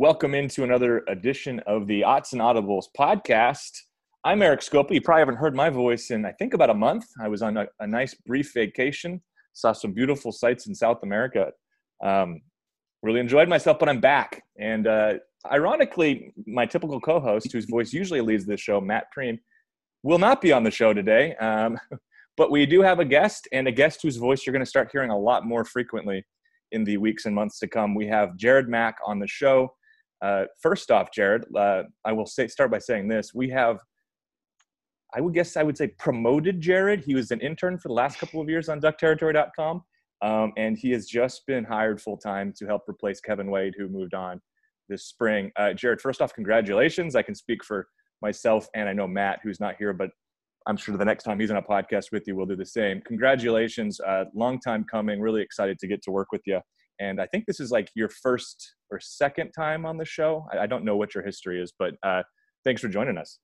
Welcome into another edition of the Odds and Audibles podcast. I'm Eric Skopil. You probably haven't heard my voice in, I think, about a month. I was on a, a nice brief vacation, saw some beautiful sights in South America. Um, really enjoyed myself, but I'm back. And uh, ironically, my typical co host, whose voice usually leads the show, Matt Prehm, will not be on the show today. Um, but we do have a guest, and a guest whose voice you're going to start hearing a lot more frequently in the weeks and months to come. We have Jared Mack on the show. Uh, first off, Jared, uh, I will say start by saying this: we have, I would guess I would say, promoted Jared. He was an intern for the last couple of years on DuckTerritory.com, um, and he has just been hired full time to help replace Kevin Wade, who moved on this spring. Uh, Jared, first off, congratulations! I can speak for myself and I know Matt, who's not here, but I'm sure the next time he's on a podcast with you, we'll do the same. Congratulations. Uh, long time coming. Really excited to get to work with you. And I think this is like your first or second time on the show. I, I don't know what your history is, but uh, thanks for joining us.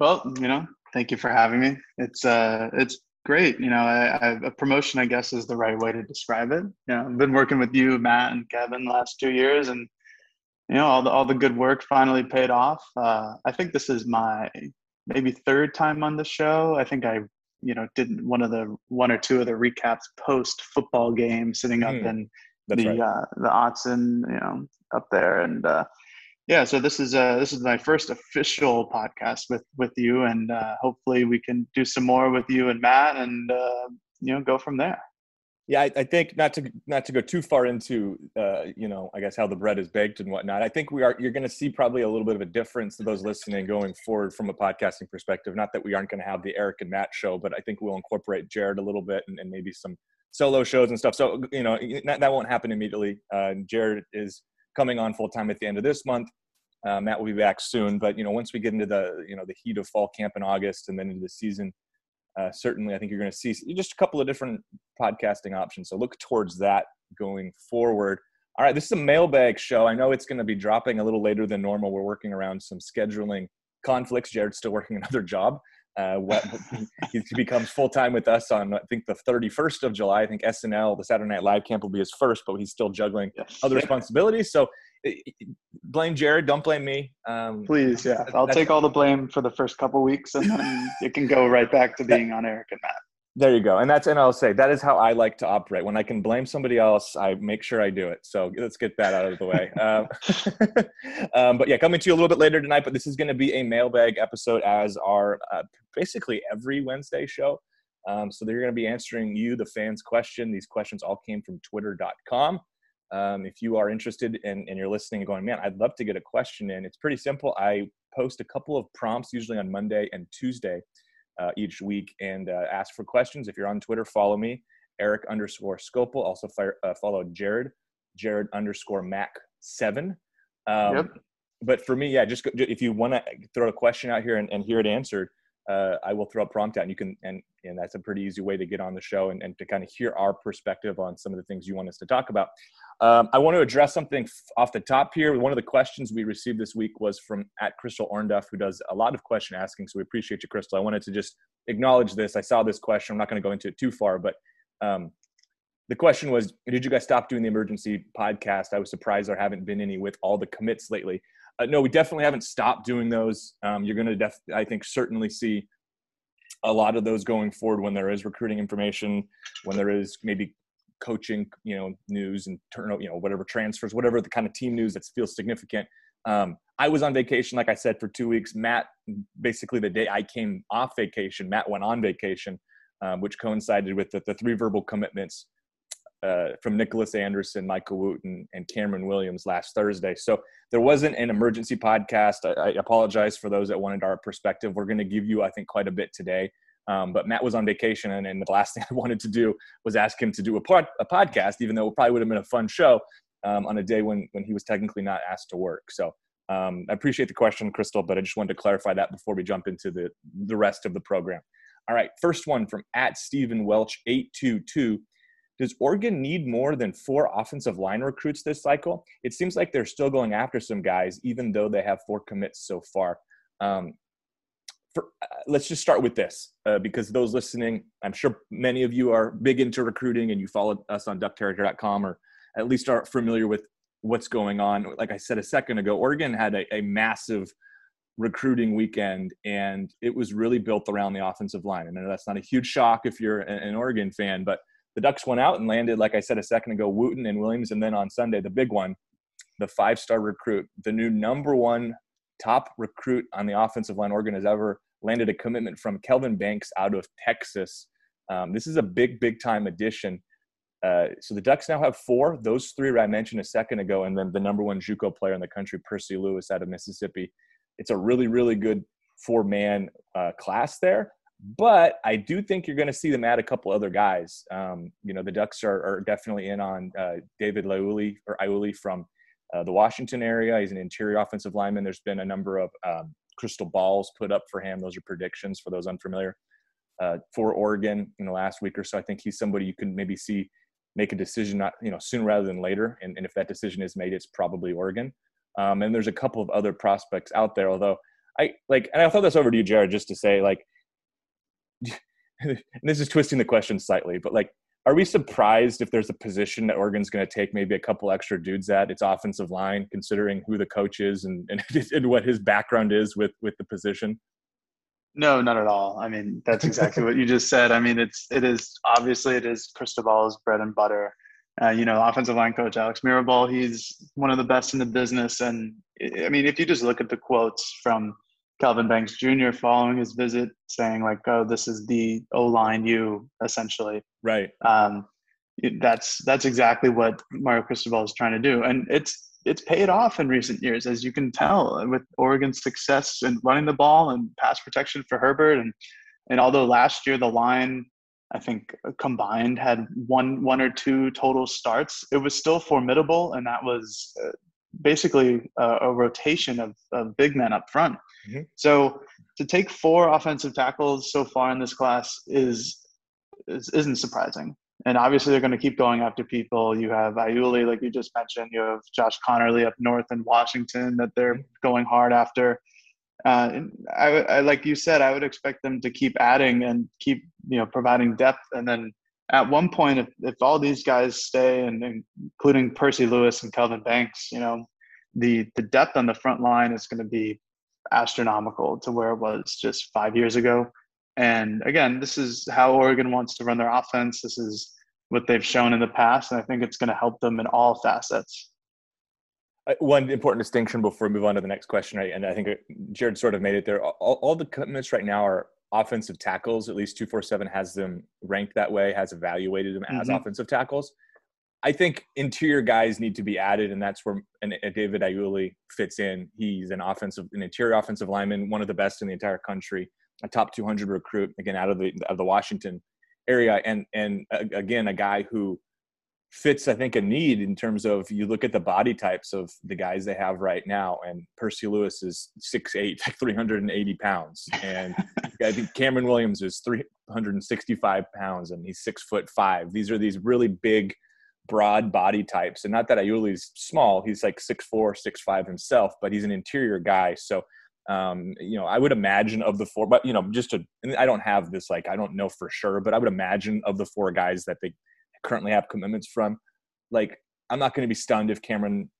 Well, you know, thank you for having me. It's uh, it's great. You know, I, I, a promotion, I guess, is the right way to describe it. You know, I've been working with you, Matt, and Kevin the last two years, and you know, all the all the good work finally paid off. Uh, I think this is my maybe third time on the show. I think I, you know, did one of the one or two of the recaps post football game, sitting up mm, in the right. uh, the Autzen, you know, up there, and uh, yeah. So this is uh, this is my first official podcast with with you, and uh, hopefully we can do some more with you and Matt, and uh, you know, go from there. Yeah, I, I, think not to not to go too far into uh, you know I guess how the bread is baked and whatnot. I think we are you're going to see probably a little bit of a difference to those listening going forward from a podcasting perspective. Not that we aren't going to have the Eric and Matt show, but I think we'll incorporate Jared a little bit and, and maybe some solo shows and stuff. So you know that, that won't happen immediately. Uh, Jared is coming on full time at the end of this month. Uh, Matt will be back soon, but you know once we get into the you know the heat of fall camp in August and then into the season uh, certainly I think you're going to see just a couple of different podcasting options. So look towards that going forward. All right, this is a mailbag show. I know it's going to be dropping a little later than normal. We're working around some scheduling conflicts. Jared's still working another job. Uh, what, he becomes full time with us on I think the 31st of July. I think SNL, the Saturday Night Live camp, will be his first, but he's still juggling yes. other responsibilities. So blame Jared. Don't blame me. Um, Please, yeah. I'll take all the blame for the first couple weeks, and then it can go right back to being on Eric and Matt. There you go. And that's and I'll say that is how I like to operate. When I can blame somebody else, I make sure I do it. So let's get that out of the way. um, um, but yeah, coming to you a little bit later tonight. But this is going to be a mailbag episode, as our uh, basically every Wednesday show. Um, so they're going to be answering you, the fans' question. These questions all came from Twitter.com. Um, if you are interested and, and you're listening and going, man, I'd love to get a question in, it's pretty simple. I post a couple of prompts, usually on Monday and Tuesday uh, each week, and uh, ask for questions. If you're on Twitter, follow me, Eric underscore Skopil. Also fire, uh, follow Jared, Jared underscore Mac seven. Um, yep. But for me, yeah, just go, if you want to throw a question out here and, and hear it answered, uh, I will throw a prompt out, and you can, and and that's a pretty easy way to get on the show and, and to kind of hear our perspective on some of the things you want us to talk about. Um, I want to address something off the top here. One of the questions we received this week was from at Crystal Ornduff, who does a lot of question asking. So we appreciate you, Crystal. I wanted to just acknowledge this. I saw this question. I'm not going to go into it too far, but um, the question was, did you guys stop doing the emergency podcast? I was surprised there haven't been any with all the commits lately. Uh, no, we definitely haven't stopped doing those. Um, you're going to, def- I think, certainly see a lot of those going forward when there is recruiting information, when there is maybe coaching, you know, news and turn, you know, whatever transfers, whatever the kind of team news that feels significant. Um, I was on vacation, like I said, for two weeks. Matt, basically the day I came off vacation, Matt went on vacation, um, which coincided with the, the three verbal commitments uh, from Nicholas Anderson, Michael Wooten, and Cameron Williams last Thursday. So there wasn't an emergency podcast. I, I apologize for those that wanted our perspective. We're going to give you, I think, quite a bit today. Um, but Matt was on vacation, and, and, the last thing I wanted to do was ask him to do a, pod, a podcast, even though it probably would have been a fun show um, on a day when when he was technically not asked to work. So um, I appreciate the question, Crystal, but I just wanted to clarify that before we jump into the the rest of the program. All right, first one from at Stephen Welch eight two two does Oregon need more than four offensive line recruits this cycle? It seems like they're still going after some guys, even though they have four commits so far. Um, for, uh, let's just start with this uh, because those listening, I'm sure many of you are big into recruiting and you follow us on duckterritory.com or at least are familiar with what's going on. Like I said a second ago, Oregon had a, a massive recruiting weekend, and it was really built around the offensive line. And that's not a huge shock if you're an Oregon fan, but the Ducks went out and landed, like I said a second ago, Wooten and Williams, and then on Sunday, the big one, the five-star recruit, the new number one top recruit on the offensive line Oregon has ever landed a commitment from Kelvin Banks out of Texas. Um, this is a big, big time addition. Uh, so the Ducks now have four. Those three I mentioned a second ago, and then the number one JUCO player in the country, Percy Lewis, out of Mississippi. It's a really, really good four-man uh, class there. But I do think you're going to see them add a couple other guys. Um, you know, the Ducks are, are definitely in on uh, David Lauli or Iuli from uh, the Washington area. He's an interior offensive lineman. There's been a number of um, crystal balls put up for him. Those are predictions for those unfamiliar uh, for Oregon in the last week or so. I think he's somebody you can maybe see make a decision not you know soon rather than later. And, and if that decision is made, it's probably Oregon. Um, and there's a couple of other prospects out there. Although I like, and I'll throw this over to you, Jared, just to say like, this is twisting the question slightly, but like, are we surprised if there's a position that Oregon's going to take maybe a couple extra dudes at its offensive line, considering who the coach is and, and, and what his background is with with the position? No, not at all. I mean, that's exactly what you just said. I mean, it's it is obviously it is Cristobal's bread and butter. Uh, you know, offensive line coach Alex Mirabal, he's one of the best in the business. And I mean, if you just look at the quotes from Kelvin Banks Jr. following his visit, saying like, "Oh, this is the O line you," essentially. Right. Um, that's that's exactly what Mario Cristobal is trying to do, and it's it's paid off in recent years, as you can tell, with Oregon's success in running the ball and pass protection for Herbert. And and although last year the line, I think combined had one one or two total starts, it was still formidable, and that was uh, basically a, a, rotation of, of big men up front. Mm-hmm. So to take four offensive tackles so far in this class is, is isn't surprising and obviously they're going to keep going after people. You have Iuli, like you just mentioned. You have Josh Conerly up north in Washington that they're going hard after. Uh, I, I, like you said, I would expect them to keep adding and keep you know providing depth. And then at one point, if, if all these guys stay, and including Percy Lewis and Kelvin Banks, you know, the the depth on the front line is going to be astronomical to where it was just five years ago. And again, this is how Oregon wants to run their offense. This is what they've shown in the past, and I think it's going to help them in all facets. One important distinction before we move on to the next question, right? And I think Jared sort of made it there. All, all the commitments right now are offensive tackles. At least two four seven has them ranked that way, has evaluated them as mm-hmm. offensive tackles. I think interior guys need to be added, and that's where and David Iuli fits in. He's an offensive, an interior offensive lineman, one of the best in the entire country a top 200 recruit again out of the of the Washington area, and and again a guy who fits I think a need in terms of you look at the body types of the guys they have right now, and Percy Lewis is 6'8", 380 pounds, and I think Cameron Williams is 365 pounds, and he's six foot five. These are these really big broad body types and not that Iuli's small he's like six four six five himself but he's an interior guy so um, you know, I would imagine of the four, but you know, just to, I don't have this like, I don't know for sure, but I would imagine of the four guys that they currently have commitments from, like, I'm not going to be stunned if Cameron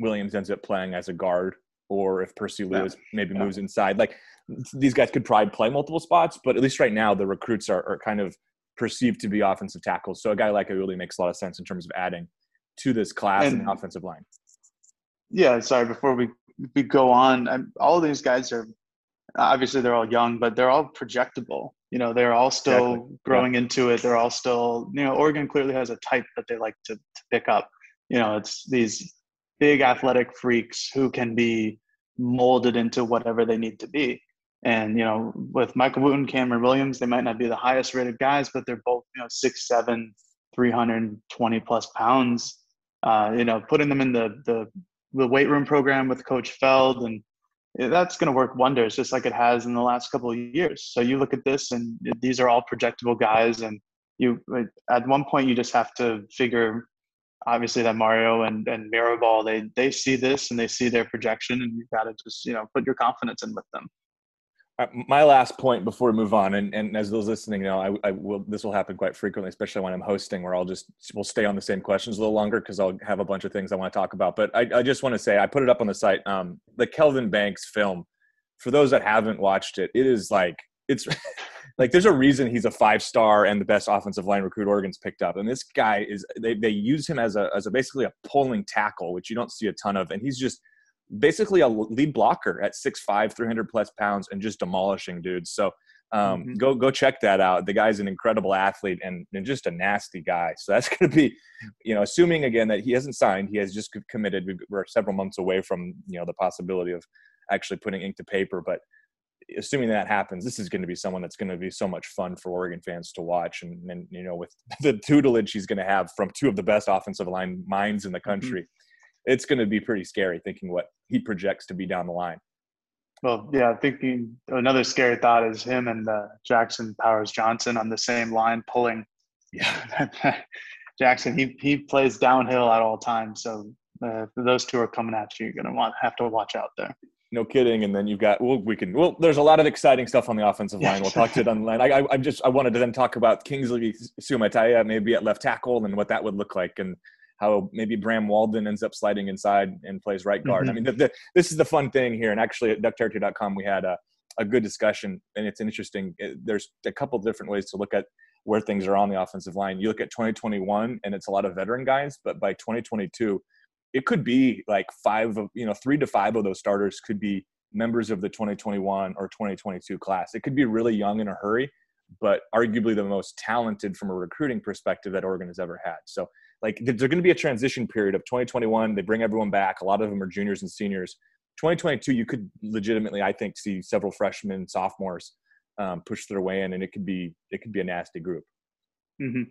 Williams ends up playing as a guard or if Percy Lewis yeah. maybe yeah. moves inside. Like, these guys could probably play multiple spots, but at least right now, the recruits are, are kind of perceived to be offensive tackles. So a guy like really makes a lot of sense in terms of adding to this class and, in the offensive line. Yeah, sorry. Before we we go on. all these guys are obviously they're all young, but they're all projectable. You know, they're all still exactly. growing yeah. into it. They're all still, you know, Oregon clearly has a type that they like to, to pick up. You know, it's these big athletic freaks who can be molded into whatever they need to be. And you know, with Michael Wooten, Cameron Williams, they might not be the highest rated guys, but they're both you know six seven, 320 plus pounds. Uh, you know, putting them in the the the weight room program with Coach Feld, and Eh, that's going to work wonders, just like it has in the last couple of years. So you look at this, and these are all projectable guys, and you at one point you just have to figure, obviously that Mario and and Mirabal they they see this and they see their projection, and you've got to just you know put your confidence in with them. My last point before we move on, and, and as those listening know, I, I will. This will happen quite frequently, especially when I'm hosting, where I'll just we'll stay on the same questions a little longer because I'll have a bunch of things I want to talk about. But I, I just want to say I put it up on the site. Um, the Kelvin Banks film. For those that haven't watched it, it is like it's like there's a reason he's a five star and the best offensive line recruit Oregon's picked up. And this guy is they they use him as a as a basically a pulling tackle, which you don't see a ton of, and he's just basically a lead blocker at 6'5", 300 plus pounds, and just demolishing dudes. So um, mm-hmm. go go check that out. The guy's an incredible athlete and, and just a nasty guy. So that's going to be, you know, assuming again that he hasn't signed, he has just committed. We're several months away from you know the possibility of actually putting ink to paper, but assuming that happens, this is going to be someone that's going to be so much fun for Oregon fans to watch. And, and you know, with the tutelage he's going to have from two of the best offensive line minds in the mm-hmm. country. It's going to be pretty scary thinking what he projects to be down the line. Well, yeah, thinking another scary thought is him and uh, Jackson Powers Johnson on the same line pulling. Yeah, Jackson he he plays downhill at all times, so uh, those two are coming at you. You're gonna want have to watch out there. No kidding. And then you've got well, we can well. There's a lot of exciting stuff on the offensive line. We'll talk to it on the line. I, I, I just I wanted to then talk about Kingsley Suamataia maybe at left tackle and what that would look like and how maybe Bram Walden ends up sliding inside and plays right guard. Mm-hmm. I mean, the, the, this is the fun thing here. And actually, at duckterritory.com, we had a, a good discussion, and it's interesting. It, there's a couple different ways to look at where things are on the offensive line. You look at 2021, and it's a lot of veteran guys, but by 2022, it could be like five of you know three to five of those starters could be members of the 2021 or 2022 class. It could be really young in a hurry, but arguably the most talented from a recruiting perspective that Oregon has ever had. So like there's going to be a transition period of 2021 they bring everyone back a lot of them are juniors and seniors. 2022 you could legitimately i think see several freshmen sophomores um, push their way in and it could be it could be a nasty group. Mm-hmm.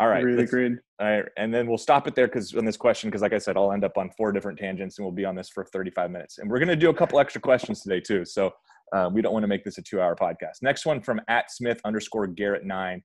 all right really agreed. all right and then we'll stop it there because on this question because like i said i'll end up on four different tangents and we'll be on this for 35 minutes. And we're going to do a couple extra questions today too so uh, we don't want to make this a two hour podcast. Next one from at smith underscore garrett nine.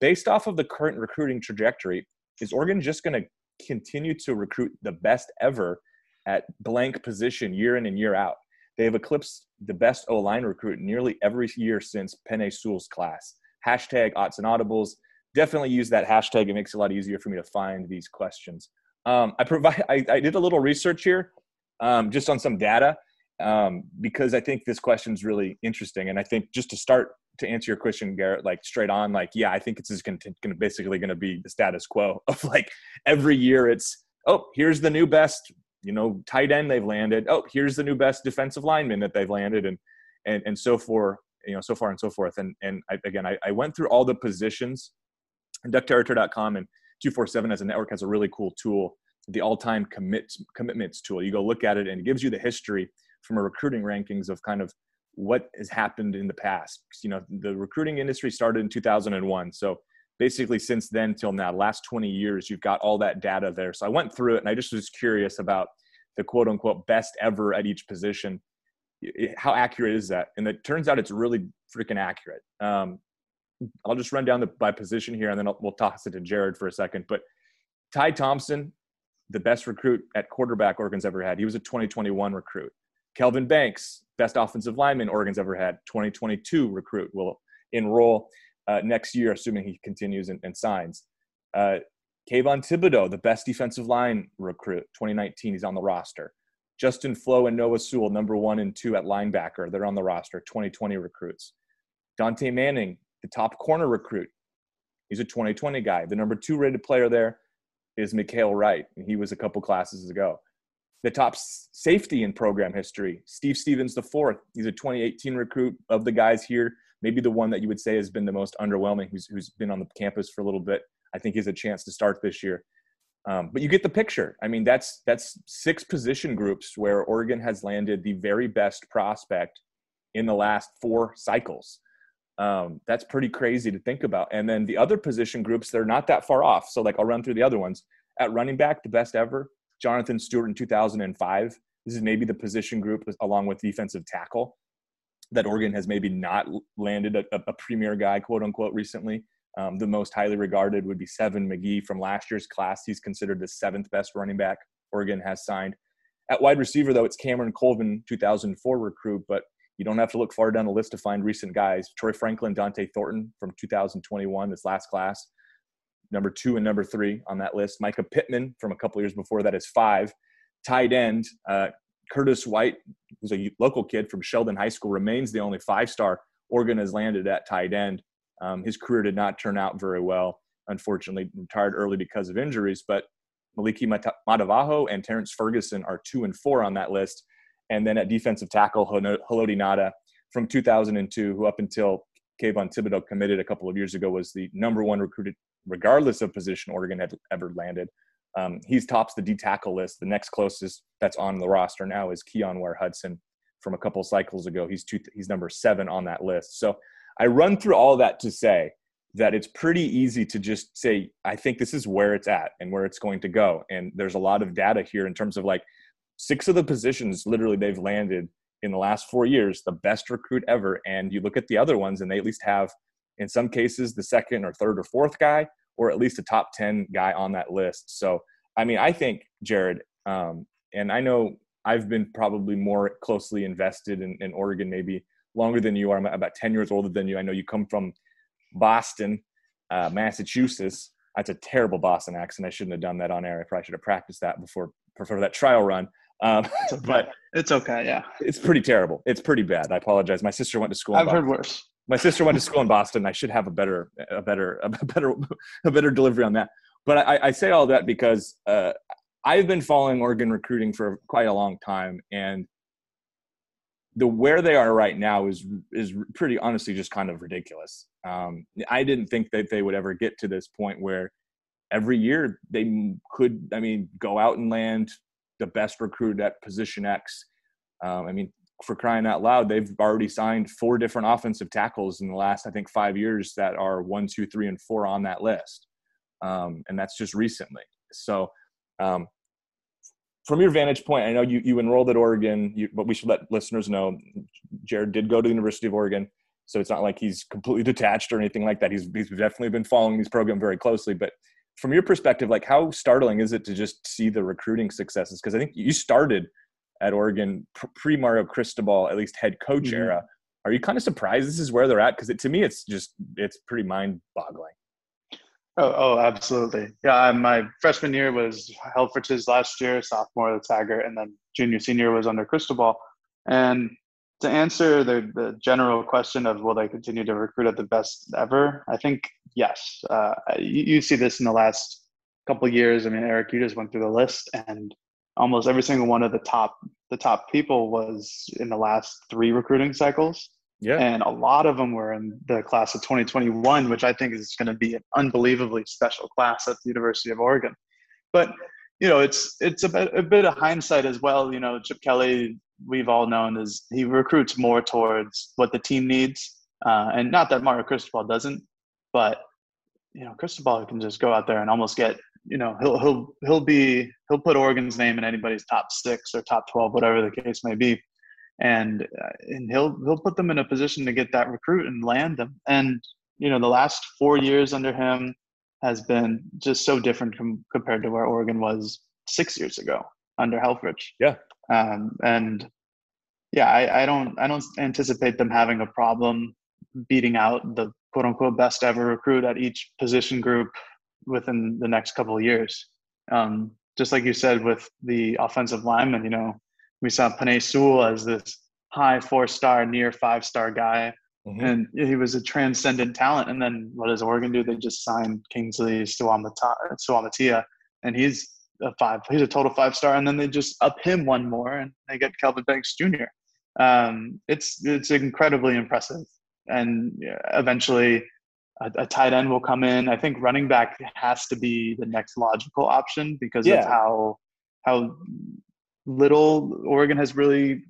Based off of the current recruiting trajectory is Oregon just going to continue to recruit the best ever at blank position year in and year out? They have eclipsed the best O line recruit nearly every year since Penei Sewell's class. Hashtag odds and audibles. Definitely use that hashtag. It makes it a lot easier for me to find these questions. Um, I provide. I, I, did a little research here, um, just on some data, um, because I think this question is really interesting. And I think just to start to answer your question, Garrett, like straight on, like, yeah, I think it's just going to basically going to be the status quo of like every year it's, oh, here's the new best, you know, tight end they've landed. Oh, here's the new best defensive lineman that they've landed, and and and so forth, you know, so far and so forth. And and I, again, I, I went through all the positions. And and 247 as a network has a really cool tool, the all-time commit commitments tool. You go look at it and it gives you the history from a recruiting rankings of kind of what has happened in the past. You know, the recruiting industry started in 2001. So basically since then till now, last 20 years, you've got all that data there. So I went through it and I just was curious about the quote unquote best ever at each position. How accurate is that? And it turns out it's really freaking accurate. Um, I'll just run down the by position here and then I'll, we'll toss it to Jared for a second. But Ty Thompson, the best recruit at quarterback Oregon's ever had. He was a 2021 recruit. Kelvin Banks, best offensive lineman Oregon's ever had. 2022 recruit will enroll uh, next year, assuming he continues and, and signs. Uh, Kayvon Thibodeaux, the best defensive line recruit, 2019, he's on the roster. Justin Flowe and Noah Sewell, number one and two at linebacker, they're on the roster, 2020 recruits. Dontae Manning, the top corner recruit, he's a 2020 guy. The number two rated player there is Mykael Wright, and he was a couple classes ago the top safety in program history. Steve Stephens the fourth. He's a 2018 recruit of the guys here. Maybe the one that you would say has been the most underwhelming, who's, who's been on the campus for a little bit. I think he's a chance to start this year. Um, but you get the picture. I mean, that's that's six position groups where Oregon has landed the very best prospect in the last four cycles. Um, that's pretty crazy to think about. And then the other position groups, they're not that far off. So like I'll run through the other ones. At running back, the best ever, Jonathan Stewart in 2005. This is maybe the position group along with defensive tackle that Oregon has maybe not landed a, a premier guy, quote unquote, recently. Um, the most highly regarded would be Seven McGee from last year's class. He's considered the seventh best running back Oregon has signed. At wide receiver, though, it's Cameron Colvin, 2004 recruit, but You don't have to look far down the list to find recent guys. Troy Franklin, Dont'e Thornton from 2021, this last class, number two and number three on that list. Mycah Pittman from a couple years before that is five. Tight end, uh, Curtis White, who's a local kid from Sheldon High School, remains the only five star Oregon has landed at tight end. Um, his career did not turn out very well, unfortunately, retired early because of injuries. But Moliki Matavao and Terrence Ferguson are two and four on that list. And then at defensive tackle, Haloti Ngata from 2002, who up until Kayvon Thibodeaux committed a couple of years ago was the number one recruited, regardless of position Oregon had ever landed. Um, he's tops the D tackle list. The next closest that's on the roster now is Keyon Ware Hudson from a couple cycles ago. He's two, he's number seven on that list. So I run through all that to say that it's pretty easy to just say, I think this is where it's at and where it's going to go. And there's a lot of data here in terms of like six of the positions literally they've landed in the last four years, the best recruit ever. And you look at the other ones and they at least have, in some cases, the second or third or fourth guy, or at least a top 10 guy on that list. So, I mean, I think, Jared, um, and I know I've been probably more closely invested in, in Oregon, maybe longer than you are. I'm about 10 years older than you. I know you come from Boston, uh, Massachusetts. That's a terrible Boston accent. I shouldn't have done that on air. I probably should have practiced that before before that trial run. Um, it's okay. but it's okay. Yeah, it's pretty terrible. It's pretty bad. I apologize. My sister went to school. I've heard worse. My sister went to school in Boston. I should have a better, a better, a better, a better delivery on that. But I, I say all that because uh, I've been following Oregon recruiting for quite a long time, and the where they are right now is is pretty honestly just kind of ridiculous. Um, I didn't think that they would ever get to this point where every year they could, I mean, go out and land the best recruit at position X. Um, I mean, for crying out loud, they've already signed four different offensive tackles in the last, I think, five years that are one, two, three, and four on that list. Um, and that's just recently. So, um, from your vantage point, I know you, you enrolled at Oregon, you, but we should let listeners know Jared did go to the University of Oregon. So it's not like he's completely detached or anything like that. He's, he's definitely been following these programs very closely. But from your perspective, like how startling is it to just see the recruiting successes? Because I think you started at Oregon pre Mario Cristobal, at least head coach mm-hmm. era. Are you kind of surprised this is where they're at? Because to me, it's just it's pretty mind boggling. Oh, oh, absolutely. Yeah, my freshman year was Helfrich's last year, sophomore the Taggart, and then junior, senior was under Cristobal. And to answer the, the general question of will they continue to recruit at the best ever, I think yes. Uh, you, you, see this in the last couple years. I mean, Eric, you just went through the list, and almost every single one of the top the top people was in the last three recruiting cycles. Yeah. And a lot of them were in the class of 2021, which I think is going to be an unbelievably special class at the University of Oregon. But you know, it's it's a bit, a bit of hindsight as well. You know, Chip Kelly, we've all known is he recruits more towards what the team needs, uh, and not that Mario Cristobal doesn't, but you know, Cristobal can just go out there and almost get you know he'll he'll he'll be he'll put Oregon's name in anybody's top six or top twelve, whatever the case may be and uh, and he'll he'll put them in a position to get that recruit and land them. And you know, the last four years under him has been just so different com- compared to where Oregon was six years ago under Helfrich. Yeah. Um, and yeah, I, I don't I don't anticipate them having a problem beating out the quote unquote best ever recruit at each position group within the next couple of years. Um, just like you said with the offensive lineman, you know, we saw Penei Sewell as this high four star, near five star guy. Mm-hmm. And he was a transcendent talent. And then what does Oregon do? They just signed Kingsley Suamataia, and he's a five. He's a total five star. And then they just up him one more, and they get Kelvin Banks Jr. Um, it's it's incredibly impressive. And eventually, a, a, tight end will come in. I think running back has to be the next logical option because yeah. of how how little Oregon has really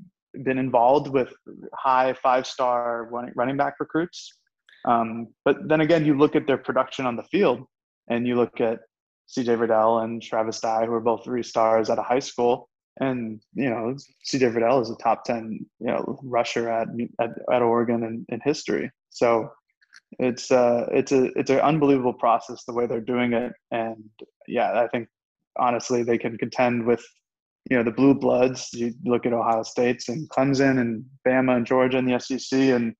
been involved with high five star running, running back recruits. Um, but then again, you look at their production on the field and you look at CJ Verdell and Travis Dye, who are both three stars at a high school. And, you know, CJ Verdell is a top 10, you know, rusher at, at, at Oregon in, in history. So it's, uh, it's a, it's an unbelievable process the way they're doing it. And yeah, I think honestly, they can contend with you know the blue bloods. You look at Ohio State's and Clemson and Bama and Georgia and the SEC, and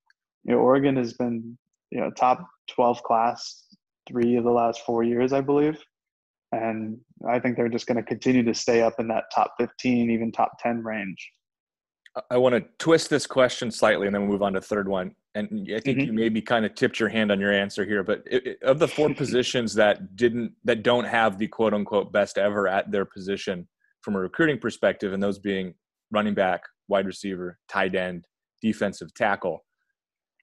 you know Oregon has been you know top twelve class three of the last four years, I believe, and I think they're just going to continue to stay up in that top fifteen, even top ten range. I want to twist this question slightly, and then we'll move on to third one. And I think mm-hmm. you maybe kind of tipped your hand on your answer here, but it, it, of the four positions that didn't that don't have the quote unquote best ever at their position, from a recruiting perspective, and those being running back, wide receiver, tight end, defensive tackle.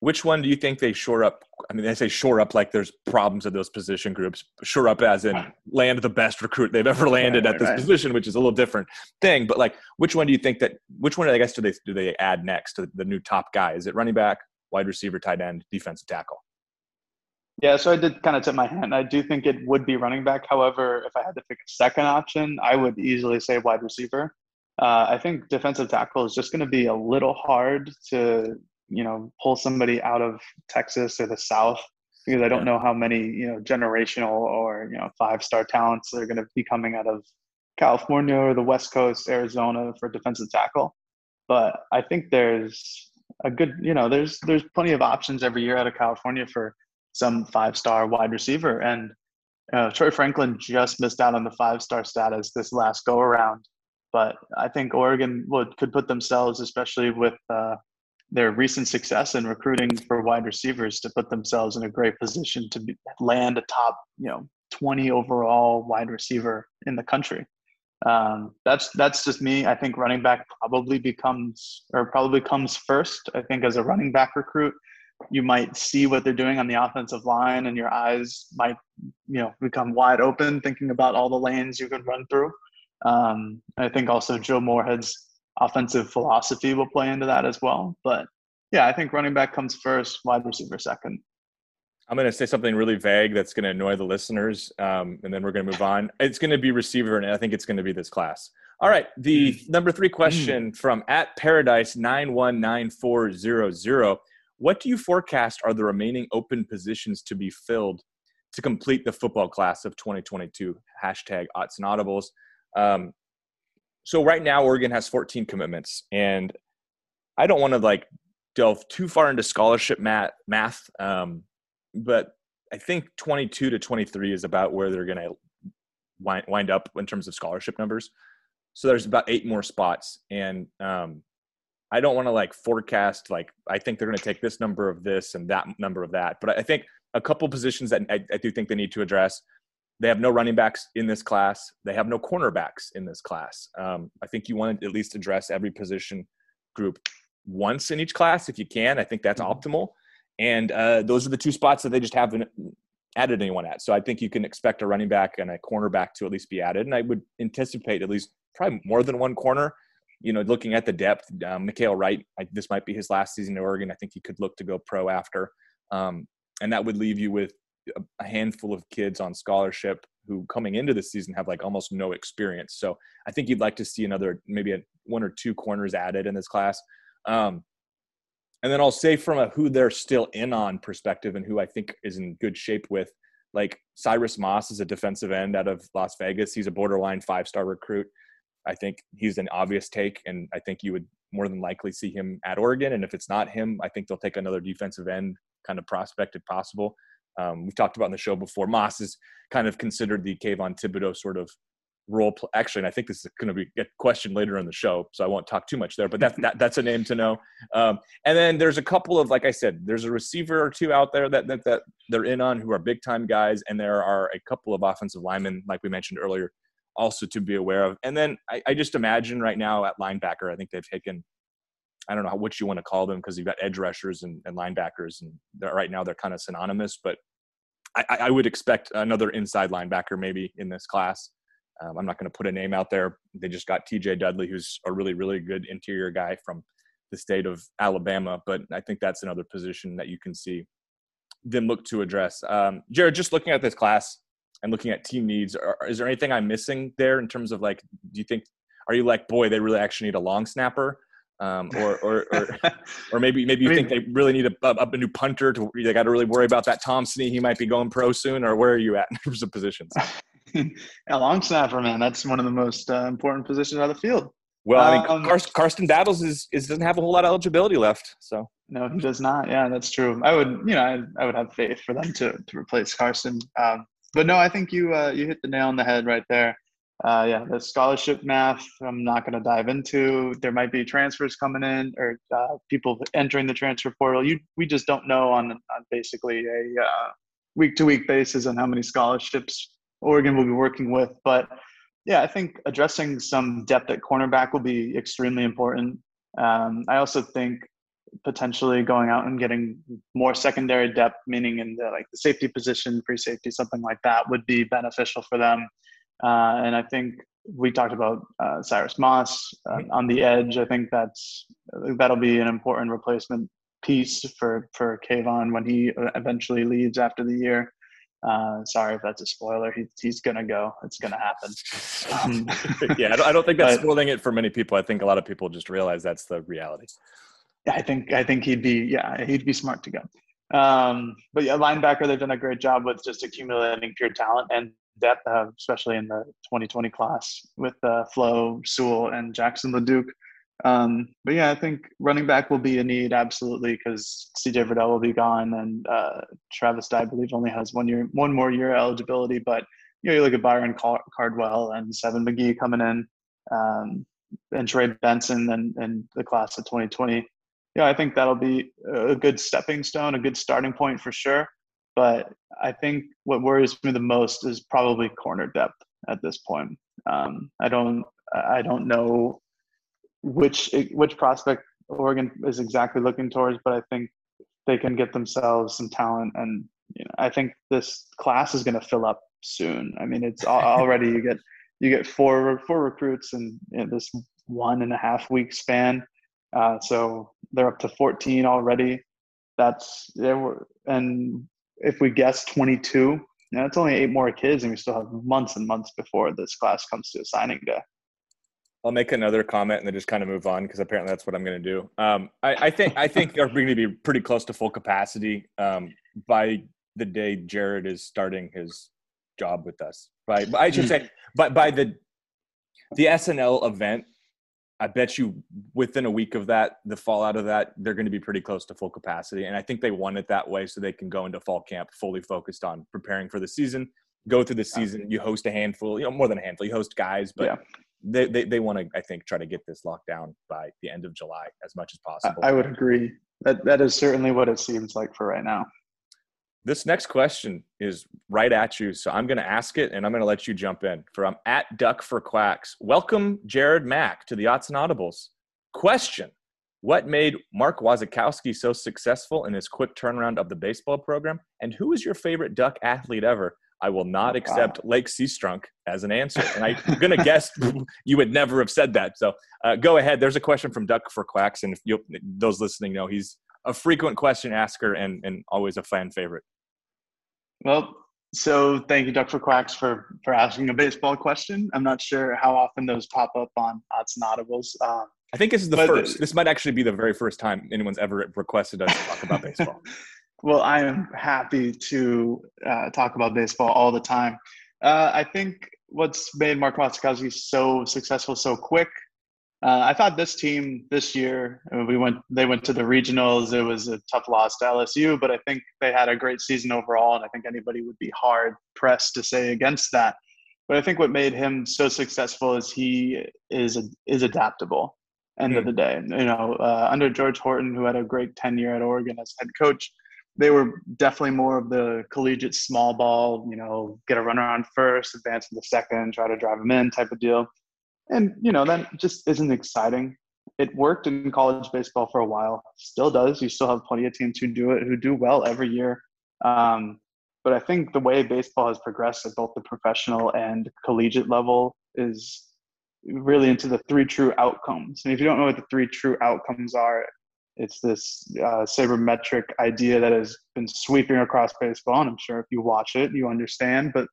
Which one do you think they shore up? I mean, they say shore up like there's problems at those position groups. Shore up as in land the best recruit they've ever landed right, at this right. position, which is a little different thing. But like, which one do you think that? Which one, I guess, do they do they add next to the new top guy? Is it running back, wide receiver, tight end, defensive tackle? Yeah, so I did kind of tip my hand. I do think it would be running back. However, if I had to pick a second option, I would easily say wide receiver. Uh, I think defensive tackle is just going to be a little hard to, you know, pull somebody out of Texas or the South because I don't know how many, you know, generational or you know five star talents are going to be coming out of California or the West Coast, Arizona for defensive tackle. But I think there's a good, you know, there's there's plenty of options every year out of California for some five star wide receiver. And uh, Troy Franklin just missed out on the five star status this last go around. But I think Oregon would could put themselves, especially with uh, their recent success in recruiting for wide receivers, to put themselves in a great position to be, land a top, you know, 20 overall wide receiver in the country. Um, that's that's just me. I think running back probably becomes or probably comes first. I think as a running back recruit, you might see what they're doing on the offensive line and your eyes might you know become wide open thinking about all the lanes you can run through um, i think also joe moorhead's offensive philosophy will play into that as well but yeah i think running back comes first wide receiver second i'm going to say something really vague that's going to annoy the listeners um, and then we're going to move on it's going to be receiver and i think it's going to be this class all right the mm. number three question mm. from at paradise 919400 what do you forecast are the remaining open positions to be filled to complete the football class of 2022? Hashtag odds and audibles. Um, so right now, Oregon has 14 commitments, and I don't want to like delve too far into scholarship math, math um, but I think 22 to 23 is about where they're going to wind, wind up in terms of scholarship numbers. So there's about eight more spots, and um, I don't want to like forecast like I think they're going to take this number of this and that number of that. But I think a couple positions that I, I do think they need to address. They have no running backs in this class. They have no cornerbacks in this class. Um, I think you want to at least address every position group once in each class if you can. I think that's mm-hmm. optimal. And uh, those are the two spots that they just haven't added anyone at. So I think you can expect a running back and a cornerback to at least be added. And I would anticipate at least probably more than one corner you know, looking at the depth, um, Mykael Wright, I, this might be his last season in Oregon. I think he could look to go pro after. Um, and that would leave you with a handful of kids on scholarship who coming into the season have like almost no experience. So I think you'd like to see another, maybe a, one or two corners added in this class. Um, and then I'll say from a who they're still in on perspective and who I think is in good shape with, like Cyrus Moss is a defensive end out of Las Vegas. He's a borderline five star recruit. I think he's an obvious take, and I think you would more than likely see him at Oregon. And if it's not him, I think they'll take another defensive end kind of prospect if possible. Um, we've talked about in the show before. Moss is kind of considered the Kayvon Thibodeaux sort of role. play. Actually, and I think this is going to be a question later in the show, so I won't talk too much there. But that's that, that's a name to know. Um, and then there's a couple of, like I said, there's a receiver or two out there that, that that they're in on who are big time guys, and there are a couple of offensive linemen, like we mentioned earlier, also to be aware of. And then I, I just imagine right now at linebacker, I think they've taken I don't know what you want to call them because you've got edge rushers and, and linebackers, and right now they're kind of synonymous. But I, I, would expect another inside linebacker maybe in this class. Um, I'm not going to put a name out there. They just got T.J. Dudley, who's a really really good interior guy from the state of Alabama. But I think that's another position that you can see them look to address. Um, Jared, just looking at this class, and looking at team needs, are, is there anything I'm missing there in terms of like, do you think, are you like, boy, they really actually need a long snapper? Um, or, or, or, or maybe, maybe you I mean, think they really need a, a, a new punter to, they got to really worry about that Thompson. He might be going pro soon or where are you at in terms of positions? a long snapper, man. That's one of the most uh, important positions on the field. Well, I mean, um, Karsten, Karsten is, is doesn't have a whole lot of eligibility left, so no, he does not. Yeah, that's true. I would, you know, I, I would have faith for them to to replace Carson. Um, but no, I think you uh, you hit the nail on the head right there. Uh, yeah, the scholarship math, I'm not going to dive into. There might be transfers coming in or uh, people entering the transfer portal. You, we just don't know on, on basically a week to week basis on how many scholarships Oregon will be working with. But yeah, I think addressing some depth at cornerback will be extremely important. Um, I also think potentially going out and getting more secondary depth, meaning in the like the safety position, free safety, something like that, would be beneficial for them. Uh, and I think we talked about uh, Cyrus Moss uh, on the edge. I think that's that'll be an important replacement piece for for Kayvon when he eventually leaves after the year. Uh, sorry if that's a spoiler. He, he's gonna go. It's gonna happen. Um, yeah, I don't, I don't think that's but, spoiling it for many people. I think a lot of people just realize that's the reality. I think I think he'd be yeah he'd be smart to go. Um, but yeah, linebacker they've done a great job with just accumulating pure talent and depth, uh, especially in the 2020 class with uh, Flo, Sewell, and Jackson LeDuc. Um, but yeah, I think running back will be a need absolutely because CJ Verdell will be gone and uh, Travis Dye, I believe, only has one year, one more year eligibility. But you know, you look at Byron Cardwell and Seven McGee coming in, um, and Trey Benson and, and the class of 2020. Yeah, I think that'll be a good stepping stone, a good starting point for sure. But I think what worries me the most is probably corner depth at this point. Um, I don't, I don't know which which prospect Oregon is exactly looking towards, but I think they can get themselves some talent, and you know, I think this class is going to fill up soon. I mean, it's already you get you get four four recruits in, in this one and a half week span, uh, so they're up to fourteen already. That's were, and if we guess twenty two, you know, it's only eight more kids, and we still have months and months before this class comes to a signing day. I'll make another comment and then just kind of move on because apparently that's what I'm going to do. Um, I, I, think I think they're going to be pretty close to full capacity um, by the day Jared is starting his job with us. By I should say, but by the the SNL event, I bet you within a week of that, the fallout of that, they're going to be pretty close to full capacity. And I think they want it that way so they can go into fall camp fully focused on preparing for the season. Go through the season, you host a handful, you know, more than a handful. You host guys, but yeah they they, they want to I think try to get this locked down by the end of July as much as possible. I would agree. That that is certainly what it seems like for right now. This next question is right at you, so I'm going to ask it, and I'm going to let you jump in. From at Duck for Quacks, welcome Jared Mack to the Odds and Audibles. Question: What made Mark Wasikowski so successful in his quick turnaround of the baseball program, and who is your favorite Duck athlete ever? I will not accept wow. Lake Seastrunk as an answer. And I'm going to guess you would never have said that. So uh, go ahead. There's a question from Duck for Quacks. And if those listening know, he's a frequent question asker and, and always a fan favorite. Well, so thank you, Duck for Quacks, for, for asking a baseball question. I'm not sure how often those pop up on Odds and Audibles. Um, I think this is the first. This might actually be the very first time anyone's ever requested us to talk about baseball. Well, I am happy to uh, talk about baseball all the time. Uh, I think what's made Mark Wasikowski so successful so quick. Uh, I thought this team this year uh, we went they went to the regionals. It was a tough loss to LSU, but I think they had a great season overall, and I think anybody would be hard pressed to say against that. But I think what made him so successful is he is is adaptable. End mm-hmm. of hmm. the day, you know, uh, under George Horton, who had a great tenure at Oregon as head coach, they were definitely more of the collegiate small ball, you know, get a runner on first, advance to the second, try to drive them in type of deal. And, you know, that just isn't exciting. It worked in college baseball for a while, still does. You still have plenty of teams who do it, who do well every year. Um, but I think the way baseball has progressed at both the professional and collegiate level is really into the three true outcomes. And if you don't know what the three true outcomes are, it's this uh, sabermetric idea that has been sweeping across baseball, and I'm sure if you watch it, you understand. But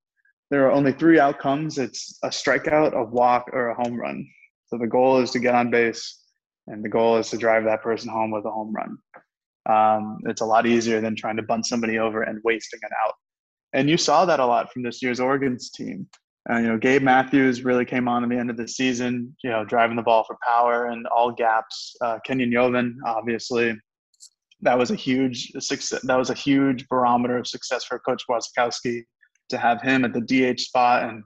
there are only three outcomes: it's a strikeout, a walk, or a home run. So the goal is to get on base, and the goal is to drive that person home with a home run. Um, it's a lot easier than trying to bunt somebody over and wasting an out. And you saw that a lot from this year's Oregon's team. Uh, you know, Gabe Matthews really came on at the end of the season, you know, driving the ball for power and all gaps. Uh, Kenyon Yovan, obviously, that was a huge success. That was a huge barometer of success for Coach Wasikowski to have him at the DH spot and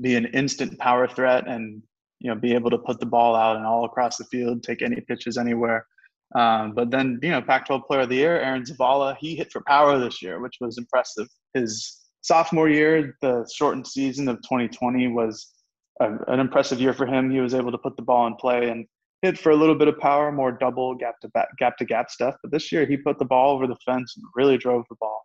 be an instant power threat and you know be able to put the ball out and all across the field, take any pitches anywhere. Um, but then you know, Pac-12 Player of the Year, Aaron Zavala, he hit for power this year, which was impressive. His sophomore year, the shortened season of 2020 was a, an impressive year for him. He was able to put the ball in play and hit for a little bit of power, more double gap to back, gap to gap stuff. But this year, he put the ball over the fence and really drove the ball.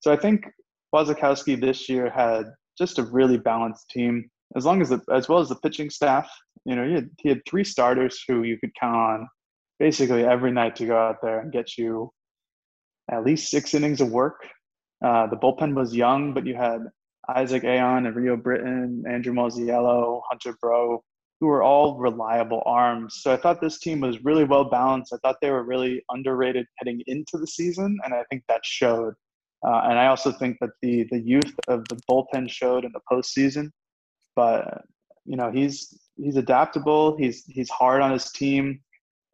So I think Wasikowski this year had just a really balanced team, as long as the, as well as the pitching staff. You know, he had, he had three starters who you could count on basically every night to go out there and get you at least six innings of work. Uh, the bullpen was young, but you had Isaac Ayon and Rio Britton, Andrew Mosiello, Hunter Breault, who were all reliable arms. So I thought this team was really well balanced. I thought they were really underrated heading into the season, and I think that showed. Uh, and I also think that the the youth of the bullpen showed in the postseason. But you know he's he's adaptable. He's he's hard on his team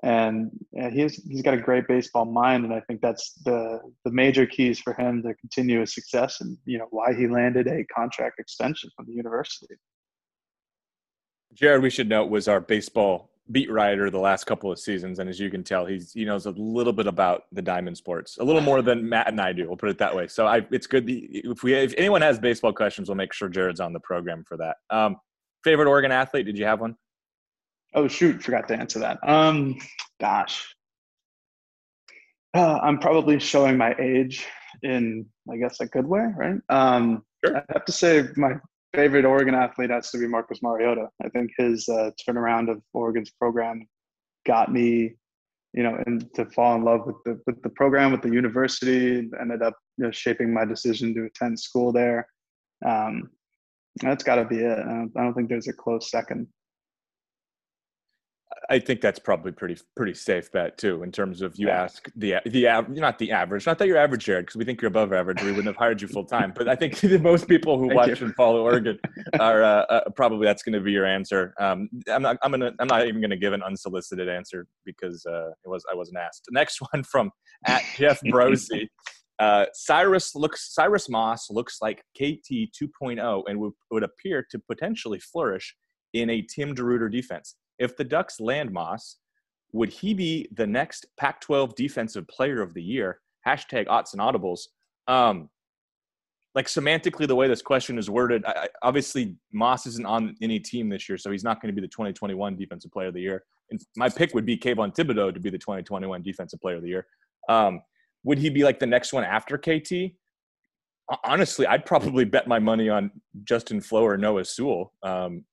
and, and he's he's got a great baseball mind, and I think that's the the major keys for him to continue his success, and you know why he landed a contract extension from the university. Jared, we should note, was our baseball beat writer the last couple of seasons, and as you can tell, he's he knows a little bit about the diamond sports, a little more than Matt and I do. We'll put it that way. So I, it's good if we if anyone has baseball questions, we'll make sure Jared's on the program for that. Um, favorite Oregon athlete? Did you have one? Oh shoot, forgot to answer that. Um, gosh, uh, I'm probably showing my age in, I guess, a good way, right? Um, sure. I have to say my favorite Oregon athlete has to be Marcus Mariota. I think his uh, turnaround of Oregon's program got me, you know, and to fall in love with the with the program, with the university. Ended up you know, shaping my decision to attend school there. Um, that's got to be it. I don't, I don't think there's a close second. I think that's probably pretty pretty safe bet too. In terms of you yeah. ask the the not the average, not that you're average, Jared, because we think you're above average. We wouldn't have hired you full time. But I think most people who Thank watch you. and follow Oregon are uh, uh, probably that's going to be your answer. Um, I'm not I'm gonna I'm not even going to give an unsolicited answer because uh, it was I wasn't asked. Next one from at Jeff Brosey. Uh, Cyrus looks Cyrus Moss looks like KT 2.0 and would, would appear to potentially flourish in a Tim DeRuyter defense if the Ducks land Moss, would he be the next Pac 12 Defensive Player of the Year? Hashtag odds and audibles. Um, like semantically, the way this question is worded, I, obviously Moss isn't on any team this year, so he's not going to be the 2021 Defensive Player of the Year. And my pick would be Kayvon Thibodeaux to be the 2021 Defensive Player of the Year. Um, would he be like the next one after KT? Honestly, I'd probably bet my money on Justin Flowe or Noah Sewell. Um,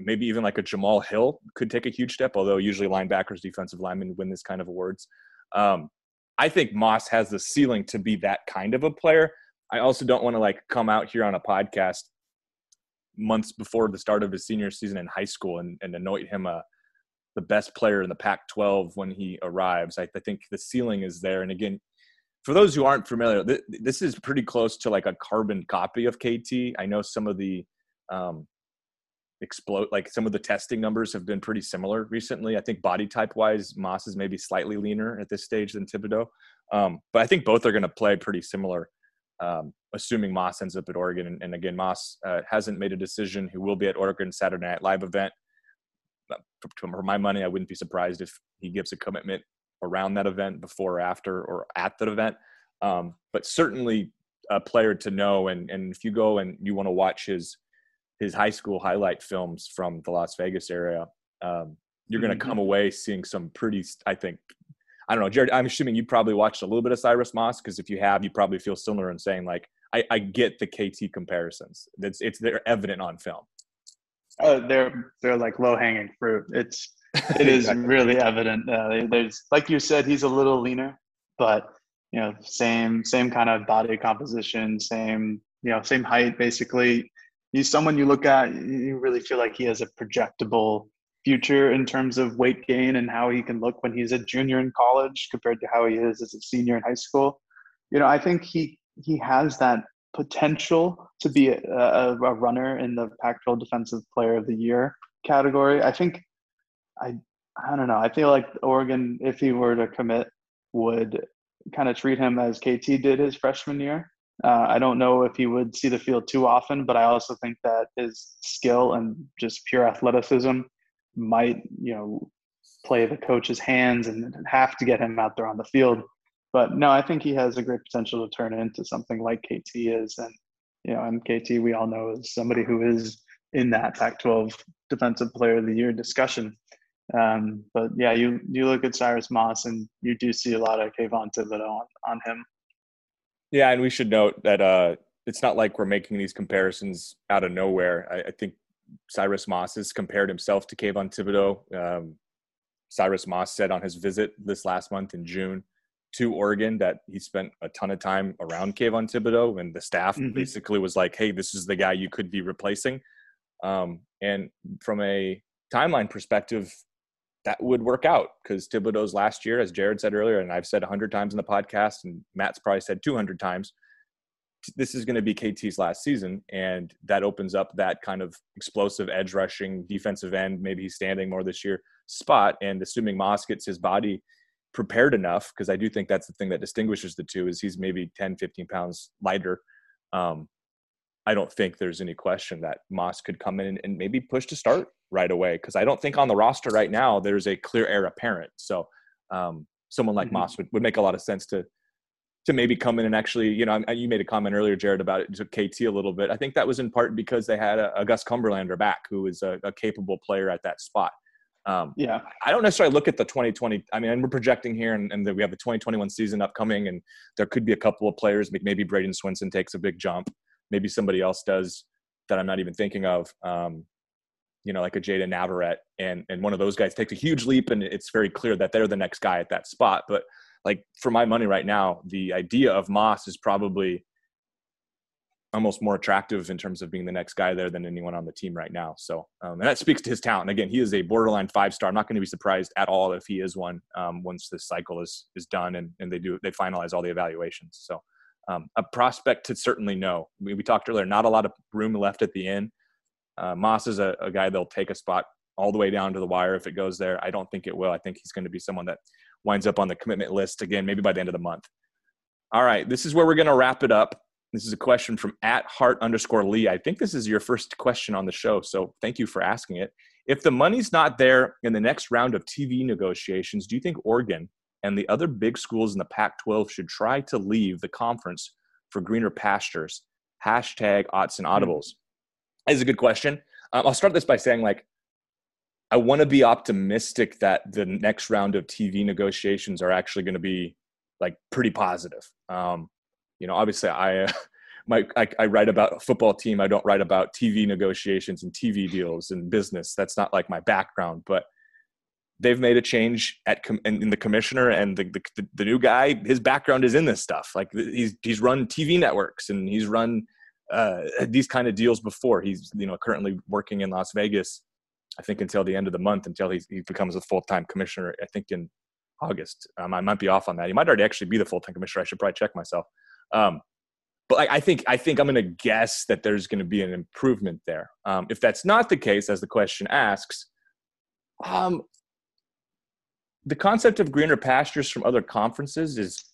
maybe even like a Jamal Hill could take a huge step, although usually linebackers, defensive linemen win this kind of awards. Um, I think Moss has the ceiling to be that kind of a player. I also don't want to like come out here on a podcast months before the start of his senior season in high school and, and anoint him a the best player in the Pac-12 when he arrives. I, I think the ceiling is there. And again, for those who aren't familiar, th- this is pretty close to like a carbon copy of KT. I know some of the um, explode like some of the testing numbers have been pretty similar recently. I think body type wise moss is maybe slightly leaner at this stage than thibodeaux um, but i think both are going to play pretty similar um, assuming moss ends up at oregon. And, and again moss uh, hasn't made a decision he will be at oregon saturday night live event. Uh, for my money i wouldn't be surprised if he gives a commitment around that event before or after or at that event. Um, but certainly a player to know. And, and if you go and you want to watch his his high school highlight films from the Las Vegas area, um, you're going to mm-hmm. come away seeing some pretty, I think, I don't know, Jared. I'm assuming you probably watched a little bit of Cyrus Moss because if you have, you probably feel similar in saying like, I, I get the KT comparisons. It's it's they're evident on film. Uh, they're they're like low hanging fruit. It's it is exactly. really evident. Uh, there's like you said, he's a little leaner, but you know, same same kind of body composition, same you know, same height basically he's someone you look at, you really feel like he has a projectable future in terms of weight gain and how he can look when he's a junior in college compared to how he is as a senior in high school. You know, I think he he has that potential to be a, a, runner in the Pac-12 Defensive Player of the Year category. I think I I don't know. I feel like Oregon, if he were to commit, would kind of treat him as KT did his freshman year. Uh, I don't know if he would see the field too often, but I also think that his skill and just pure athleticism might, you know, play the coach's hands and have to get him out there on the field. But no, I think he has a great potential to turn into something like KT is. And, you know, and KT, we all know, is somebody who is in that Pac 12 Defensive Player of the Year discussion. Um, but yeah, you you look at Cyrus Moss and you do see a lot of Kayvon Thibodeaux on, on him. Yeah, and we should note that uh, it's not like we're making these comparisons out of nowhere. I, I think Cyrus Moss has compared himself to Kayvon Thibodeaux. Um, Cyrus Moss said on his visit this last month in June to Oregon that he spent a ton of time around Kayvon Thibodeaux, and the staff mm-hmm. basically was like, "Hey, this is the guy you could be replacing." Um, and from a timeline perspective, that would work out because Thibodeaux's last year, as Jared said earlier, and I've said 100 times in the podcast, and Matt's probably said 200 times, this is going to be KT's last season. And that opens up that kind of explosive edge rushing defensive end, maybe he's standing more this year spot. And assuming Moss gets his body prepared enough, because I do think that's the thing that distinguishes the two, is he's maybe 10, 15 pounds lighter. Um, I don't think there's any question that Moss could come in and maybe push to start right away because I don't think on the roster right now there's a clear heir apparent. So um, someone like mm-hmm. Moss would, would make a lot of sense to to maybe come in and actually, you know, you made a comment earlier, Jared, about it to KT a little bit. I think that was in part because they had a, a Gus Cumberlander back, who is a, a, capable player at that spot. Um, yeah, I don't necessarily look at the 2020. I mean, we're projecting here, and, and we have the 2021 season upcoming, and there could be a couple of players. Maybe Bradyn Swinson takes a big jump. Maybe somebody else does that I'm not even thinking of. Um, you know, like a Jada Navarette, and and one of those guys takes a huge leap, and it's very clear that they're the next guy at that spot. But like for my money right now, the idea of Moss is probably almost more attractive in terms of being the next guy there than anyone on the team right now. So, um, and that speaks to his talent. Again, he is a borderline five star. I'm not going to be surprised at all if he is one um, once this cycle is is done and and they do they finalize all the evaluations. So, um, a prospect to certainly know. We, we talked earlier, not a lot of room left at the end. Uh, Moss is a, a guy that'll take a spot all the way down to the wire if it goes there. I don't think it will. I think he's going to be someone that winds up on the commitment list again, maybe by the end of the month. All right, this is where we're going to wrap it up. This is a question from at heart underscore Lee. I think this is your first question on the show, so thank you for asking it. If the money's not there in the next round of TV negotiations, do you think Oregon and the other big schools in the Pac 12 should try to leave the conference for greener pastures? Hashtag odds and audibles. Is a good question. Um, I'll start this by saying, like, I want to be optimistic that the next round of TV negotiations are actually going to be like pretty positive. Um, you know, obviously, I, uh, my, I, I write about a football team. I don't write about TV negotiations and TV deals and business. That's not like my background. But they've made a change at com- in, in, the commissioner and the, the, the new guy. His background is in this stuff. Like he's he's run TV networks and he's run uh, these kind of deals before. He's you know currently working in Las Vegas. I think until the end of the month, until he, he becomes a full time commissioner. I think in August. Um, I might be off on that. He might already actually be the full time commissioner. I should probably check myself. Um, but I, I, think I think I'm going to guess that there's going to be an improvement there. Um, if that's not the case, as the question asks, um, the concept of greener pastures from other conferences is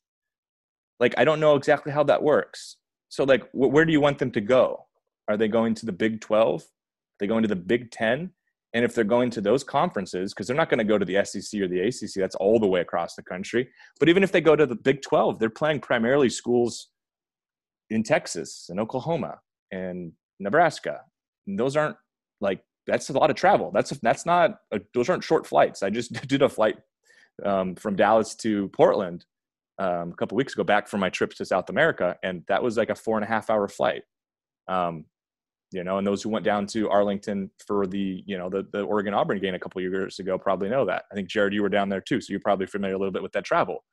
like I don't know exactly how that works. So like, wh- where do you want them to go? Are they going to the Big Twelve? Are they going to the Big Ten? And if they're going to those conferences, because they're not going to go to the SEC or the ACC, that's all the way across the country. But even if they go to the Big 12, they're playing primarily schools in Texas and Oklahoma and Nebraska. And those aren't like that's a lot of travel. That's that's not a, those aren't short flights. I just did a flight um, from Dallas to Portland um, a couple weeks ago, back from my trips to South America, and that was like a four and a half hour flight. Um, you know, and those who went down to Arlington for the, you know, the, the Oregon Auburn game a couple years ago probably know that. I think Jared, you were down there too, so you're probably familiar a little bit with that travel.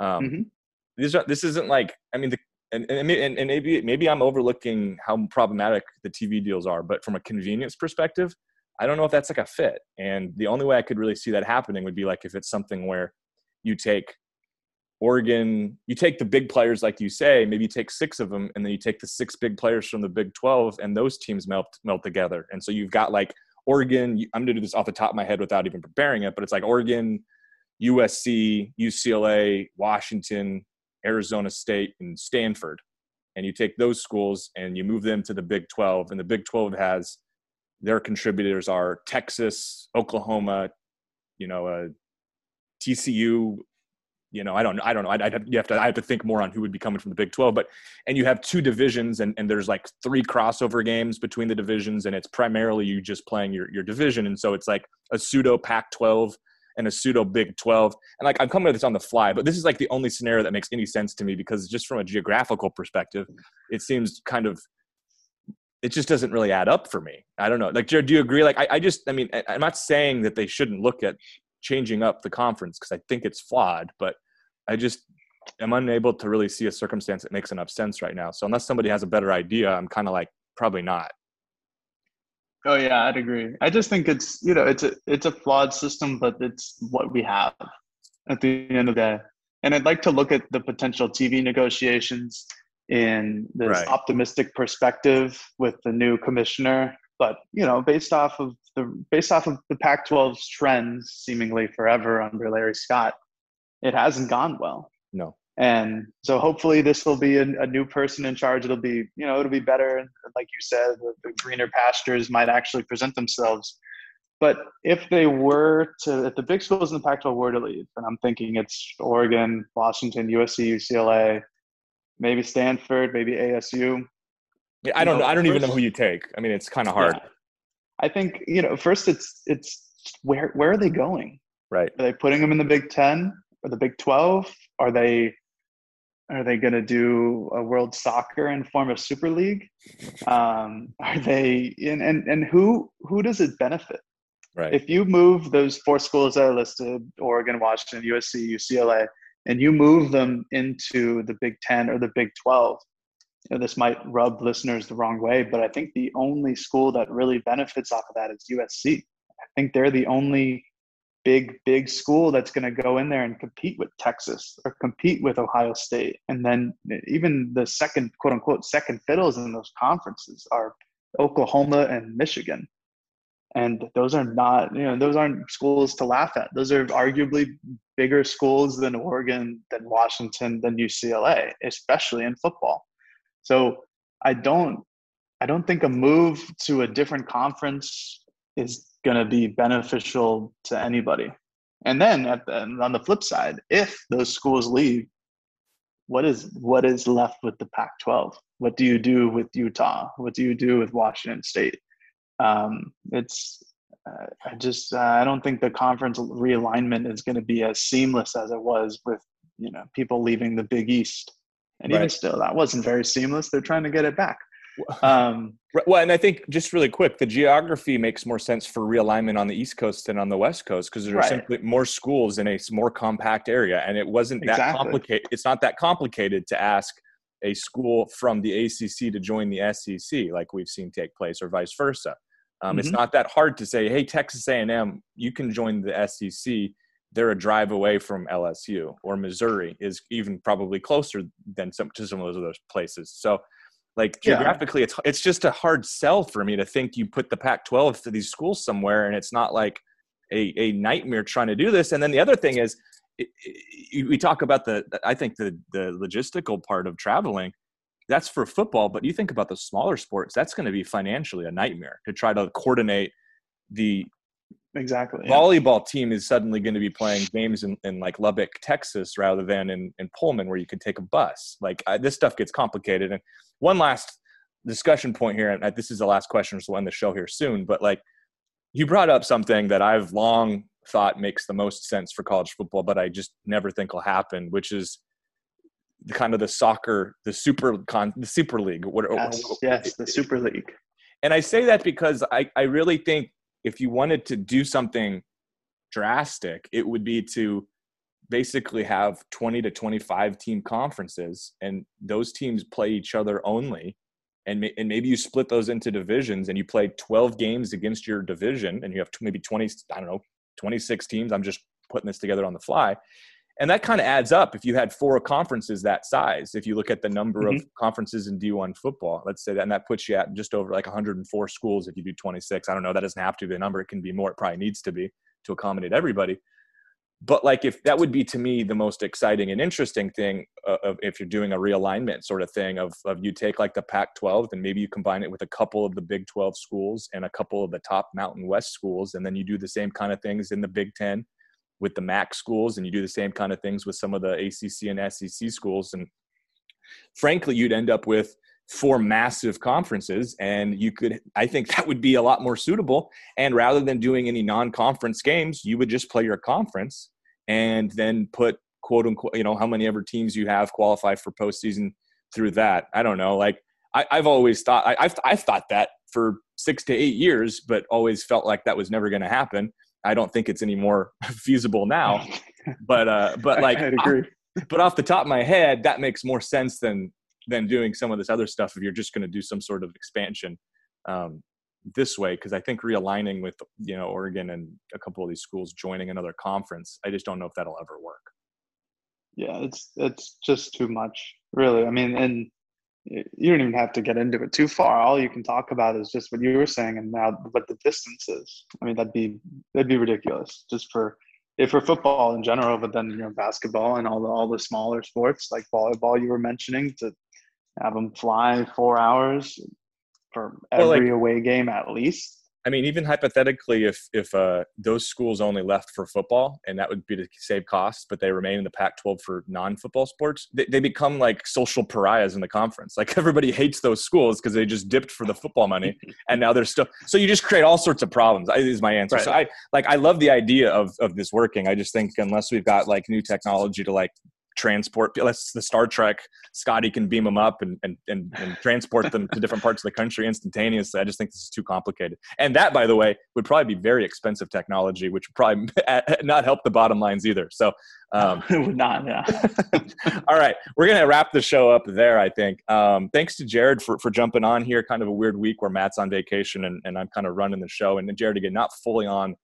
Um, mm-hmm. This this isn't like I mean the and, and, and maybe maybe I'm overlooking how problematic the TV deals are, but from a convenience perspective, I don't know if that's like a fit. And the only way I could really see that happening would be like if it's something where you take Oregon, you take the big players, like you say, maybe you take six of them, and then you take the six big players from the Big 12, and those teams melt melt together. And so you've got like Oregon. I'm going to do this off the top of my head without even preparing it, but it's like Oregon, USC, UCLA, Washington, Arizona State, and Stanford. And you take those schools and you move them to the Big 12, and the Big 12 has their contributors are Texas, Oklahoma, you know, uh, TCU. You know, I don't, I don't know. I'd, I'd have, you have to, I have to think more on who would be coming from the Big 12. But and you have two divisions, and, and there's like three crossover games between the divisions, and it's primarily you just playing your your division, and so it's like a pseudo Pac-12 and a pseudo Big 12. And like I'm coming to this on the fly, but this is like the only scenario that makes any sense to me because just from a geographical perspective, it seems kind of it just doesn't really add up for me. I don't know. Like, Jared, do you agree? Like, I, I just, I mean, I, I'm not saying that they shouldn't look at changing up the conference because I think it's flawed, but I just am unable to really see a circumstance that makes enough sense right now. So unless somebody has a better idea, I'm kind of like probably not. Oh yeah, I'd agree. I just think it's you know it's a it's a flawed system, but it's what we have at the end of the day. And I'd like to look at the potential TV negotiations in this right. optimistic perspective with the new commissioner. But you know, based off of the based off of the Pac-12's trends, seemingly forever under Larry Scott, it hasn't gone well. No. And so hopefully this will be a, a new person in charge. It'll be you know it'll be better. And like you said, the, the greener pastures might actually present themselves. But if they were to, if the big schools in the Pac-12 were to leave, and I'm thinking it's Oregon, Washington, USC, UCLA, maybe Stanford, maybe ASU. Yeah, I don't know. I don't first, even know who you take. I mean, it's kind of hard. Yeah. I think you know. First, it's it's where where are they going? Right. Are they putting them in the Big Ten or the Big Twelve? Are they are they going to do a World Soccer and form a Super League? Um, are they in and and who who does it benefit? Right. If you move those four schools that are listed, Oregon, Washington, USC, UCLA, and you move them into the Big Ten or the Big 12, you know, this might rub listeners the wrong way, but I think the only school that really benefits off of that is USC. I think they're the only big, big school that's going to go in there and compete with Texas or compete with Ohio State. And then even the second, quote unquote, second fiddles in those conferences are Oklahoma and Michigan and those are not you know those aren't schools to laugh at those are arguably bigger schools than oregon than washington than ucla especially in football so i don't i don't think a move to a different conference is going to be beneficial to anybody. And then the, on the flip side if those schools leave what is what is left with the pac 12 what do you do with utah? What do you do with washington state? Um, it's uh, I just uh, I don't think the conference realignment is going to be as seamless as it was with you know people leaving the Big East, and right. even still that wasn't very seamless. They're trying to get it back. Um, well, and I think just really quick, the geography makes more sense for realignment on the East Coast than on the West Coast because there are right. simply more schools in a more compact area, and it wasn't that exactly. complicated. It's not that complicated to ask a school from the ACC to join the SEC, like we've seen take place, or vice versa. Um, mm-hmm. It's not that hard to say, hey, Texas A&M, you can join the SEC. They're a drive away from LSU, or Missouri is even probably closer than some to some of those other places. So, like geographically, yeah. it's it's just a hard sell for me to think you put the Pac-12 to these schools somewhere, and it's not like a, a nightmare trying to do this. And then the other thing is, it, it, we talk about the I think the the logistical part of traveling that's for football but you think about the smaller sports that's going to be financially a nightmare to try to coordinate the exactly volleyball team is suddenly going to be playing games in, in like lubbock texas rather than in, in pullman where you could take a bus like I, this stuff gets complicated and one last discussion point here and this is the last question so we'll end the show here soon but like you brought up something that i've long thought makes the most sense for college football but i just never think will happen which is the kind of the soccer, the super con, the super league. What, yes, what, yes, the super league. And I say that because I, I really think if you wanted to do something drastic, it would be to basically have 20 to 25 team conferences and those teams play each other only. And, and maybe you split those into divisions and you play 12 games against your division and you have maybe 20, I don't know, 26 teams. I'm just putting this together on the fly and that kind of adds up if you had four conferences that size. If you look at the number mm-hmm. of conferences in d1 football let's say that and that puts you at just over like 104 schools if you do 26 i don't know that doesn't have to be the number it can be more it probably needs to be to accommodate everybody. But like if that would be to me the most exciting and interesting thing uh, of if you're doing a realignment sort of thing of, of you take like the pac 12 and maybe you combine it with a couple of the big 12 schools and a couple of the top mountain west schools and then you do the same kind of things in the big 10 with the mac schools and you do the same kind of things with some of the acc and sec schools and frankly you'd end up with four massive conferences and you could i think that would be a lot more suitable and rather than doing any non-conference games you would just play your conference and then put quote unquote you know how many ever teams you have qualify for postseason through that. I don't know like I, have always thought I, have I've thought that for six to eight years but always felt like that was never going to happen i don't think it's any more feasible now but uh but like I, agree. but off the top of my head that makes more sense than than doing some of this other stuff if you're just going to do some sort of expansion um, this way because I think realigning with you know Oregon and a couple of these schools joining another conference, I just don't know if that'll ever work. Yeah, it's it's just too much, really. I mean, and you don't even have to get into it too far. All you can talk about is just what you were saying, and now what the distance is. I mean, that'd be that'd be ridiculous just for if for football in general, but then you know basketball and all the all the smaller sports like volleyball you were mentioning to have them fly four hours for every well, like, away game at least. I mean, even hypothetically, if if uh, those schools only left for football, and that would be to save costs, but they remain in the Pac-12 for non-football sports, they, they become like social pariahs in the conference. Like everybody hates those schools because they just dipped for the football money, and now they're still. So you just create all sorts of problems. Is my answer. Right. So I like I love the idea of of this working. I just think unless we've got like new technology to like transport let's the star trek scotty can beam them up and, and and, and transport them to different parts of the country instantaneously. I just think this is too complicated. And that by the way would probably be very expensive technology which would probably not help the bottom lines either. So um, it would not yeah. All right. We're gonna wrap the show up there i think. Um, thanks to jared for, for jumping on here. Kind of a weird week where matt's on vacation and, and i'm kind of running the show. And jared again not fully on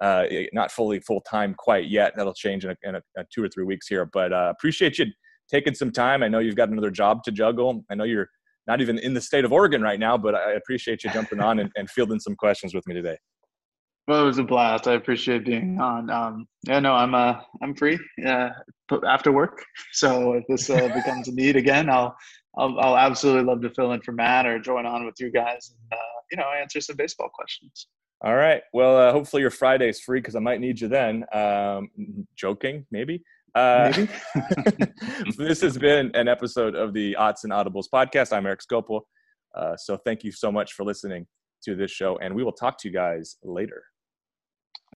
uh, not fully full time quite yet. That'll change in, a, in a, a two or three weeks here. But uh, appreciate you taking some time. I know you've got another job to juggle. I know you're not even in the state of Oregon right now, but I appreciate you jumping on and, and fielding some questions with me today. Well, it was a blast. I appreciate being on. Um, yeah, no, I'm uh, I'm free uh, after work. So if this uh, becomes a need again, I'll, I'll I'll absolutely love to fill in for Matt or join on with you guys and uh, you know answer some baseball questions. All right. Well, uh, hopefully your Friday's free because I might need you then. Um, joking, maybe. Uh, maybe. this has been an episode of the Odds and Audibles podcast. I'm Eric Skopil. Uh, so thank you so much for listening to this show, and we will talk to you guys later.